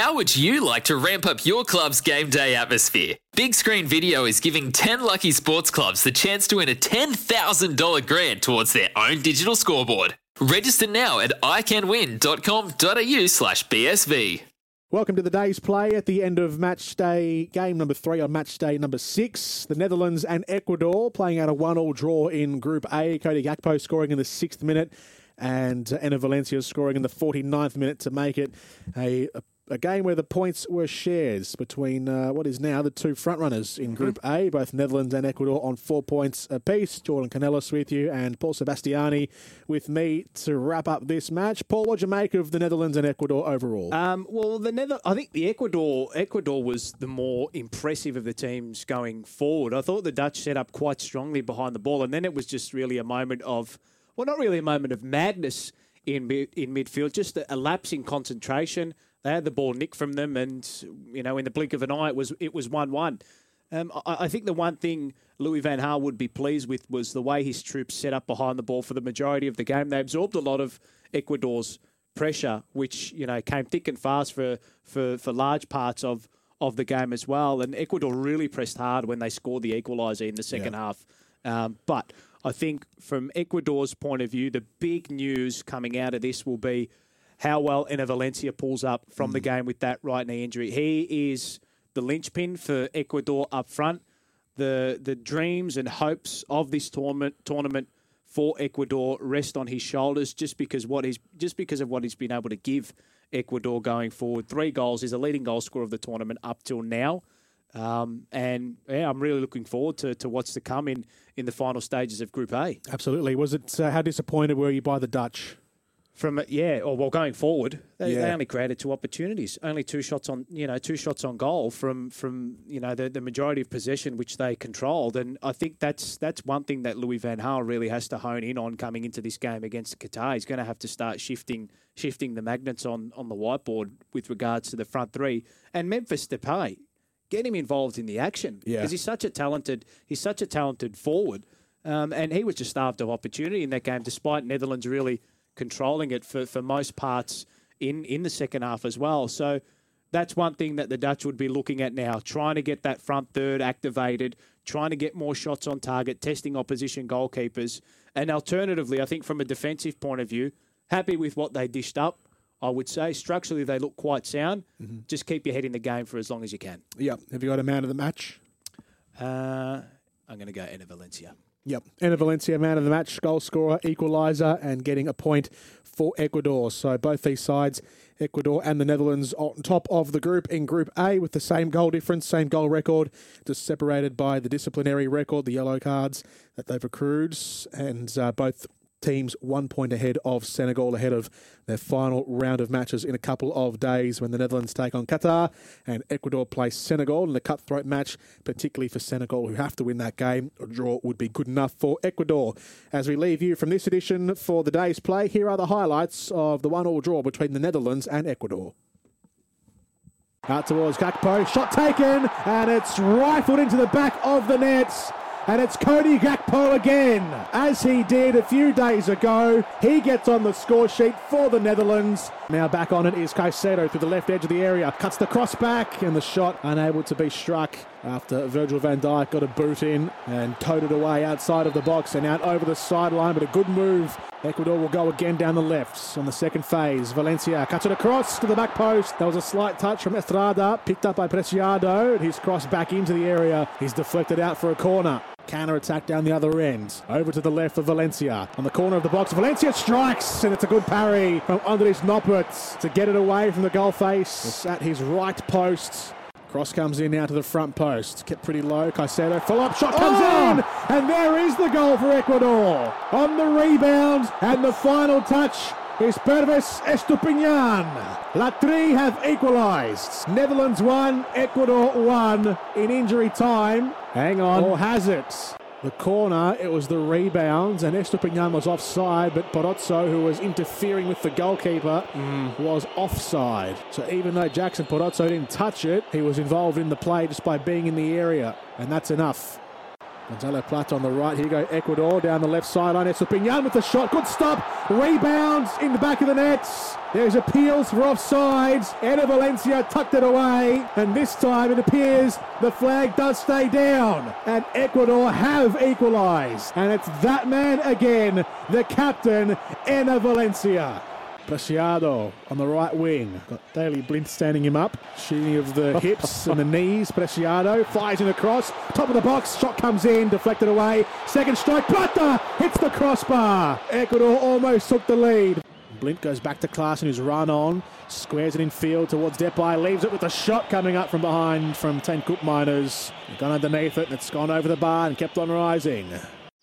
How would you like to ramp up your club's game day atmosphere? Big Screen Video is giving 10 lucky sports clubs the chance to win a $10,000 grant towards their own digital scoreboard. Register now at iCanWin.com.au slash BSV. Welcome to the day's play at the end of match day game number three on match day number six. The Netherlands and Ecuador playing out a one-all draw in Group A. Cody Gakpo scoring in the sixth minute and Enner Valencia scoring in the 49th minute to make it a, a a game where the points were shares between uh, what is now the two frontrunners in Group mm-hmm. A, both Netherlands and Ecuador on four points apiece. Jordan Canellis with you and Paul Sebastiani with me to wrap up this match. Paul, what do you make of the Netherlands and Ecuador overall? Um, well, the Nether- I think the Ecuador Ecuador was the more impressive of the teams going forward. I thought the Dutch set up quite strongly behind the ball, and then it was just really a moment of, well, not really a moment of madness in in midfield, just a, a lapse in concentration they had the ball nicked from them, and you know, in the blink of an eye, it was it was one one. Um, I, I, think the one thing Louis Van Gaal would be pleased with was the way his troops set up behind the ball for the majority of the game. They absorbed a lot of Ecuador's pressure, which you know came thick and fast for for, for large parts of of the game as well. And Ecuador really pressed hard when they scored the equaliser in the second yeah. half. Um, but I think from Ecuador's point of view, the big news coming out of this will be how well Enner Valencia pulls up from mm. the game with that right knee injury. He is the linchpin for Ecuador up front. The the dreams and hopes of this tournament tournament for Ecuador rest on his shoulders just because what he's just because of what he's been able to give Ecuador going forward. Three goals. He's a leading goal scorer of the tournament up till now. Um, and yeah, I'm really looking forward to, to what's to come in, in the final stages of Group A. Absolutely. Was it uh, how disappointed were you by the Dutch? From yeah, or well, going forward, they, yeah. they, only created two opportunities, only two shots on you know two shots on goal from from you know the, the majority of possession which they controlled, and I think that's that's one thing that Louis Van Gaal really has to hone in on coming into this game against Qatar. He's going to have to start shifting shifting the magnets on on the whiteboard with regards to the front three and Memphis Depay. Get him involved in the action because yeah. he's such a talented he's such a talented forward, um, and he was just starved of opportunity in that game, despite Netherlands really controlling it for, for most parts in, in the second half as well. So that's one thing that the Dutch would be looking at now, trying to get that front third activated, trying to get more shots on target, testing opposition goalkeepers. And alternatively, I think from a defensive point of view, happy with what they dished up. I would say structurally they look quite sound. Mm-hmm. Just keep your head in the game for as long as you can. Yeah. Have you got a man of the match? Uh, I'm going to go Enner Valencia. Yep. Enner Valencia, man of the match, goal scorer, equaliser, and getting a point for Ecuador. So both these sides, Ecuador and the Netherlands, on top of the group in Group A with the same goal difference, same goal record, just separated by the disciplinary record, the yellow cards that they've accrued, and uh, both teams one point ahead of Senegal, ahead of their final round of matches in a couple of days when the Netherlands take on Qatar and Ecuador play Senegal in a cutthroat match, particularly for Senegal, who have to win that game. A draw would be good enough for Ecuador. As we leave you from this edition for the day's play, here are the highlights of the one-all draw between the Netherlands and Ecuador. Out towards Gakpo, shot taken, and it's rifled into the back of the nets and it's Cody Gakpo again. As he did a few days ago, he gets on the score sheet for the Netherlands. Now back on it is Caicedo through the left edge of the area, cuts the cross back, and the shot unable to be struck after Virgil van Dijk got a boot in and towed it away outside of the box and out over the sideline, but a good move. Ecuador will go again down the left on the second phase. Valencia cuts it across to the back post. There was a slight touch from Estrada, picked up by Preciado. His cross back into the area. He's deflected out for a corner. Counter attack down the other end. Over to the left of Valencia. On the corner of the box, Valencia strikes, and it's a good parry from Andries Noppert to get it away from the goal face. At his right post. Cross comes in now to the front post. Kept pretty low. Caicedo, follow up shot comes oh! in, and there is the goal for Ecuador. On the rebound and the final touch is Pervis Estupiñán. La Tri have equalised. Netherlands 1, Ecuador 1 in injury time. Hang on. Or has it? The corner, it was the rebounds, and Estupiñán was offside, but Porozo, who was interfering with the goalkeeper, mm. was offside. So even though Jackson Porozo didn't touch it, he was involved in the play just by being in the area, and that's enough. Gonzalo Plata on the right. Here you go, Ecuador down the left sideline. Estupiñán with the shot. Good stop. Rebounds in the back of the nets. There's appeals for offsides. Enner Valencia tucked it away. And this time it appears the flag does stay down. And Ecuador have equalised. And it's that man again, the captain, Enner Valencia. Preciado on the right wing. Got Daley Blind standing him up. Shooting of the hips and the knees. Preciado flies in across. Top of the box. Shot comes in. Deflected away. Second strike. Plata hits the crossbar. Ecuador almost took the lead. Blint goes back to Klaassen, who's run on. Squares it in field towards Depay. Leaves it with a shot coming up from behind from Teun Koopmeiners. Gone underneath it and it's gone over the bar and kept on rising.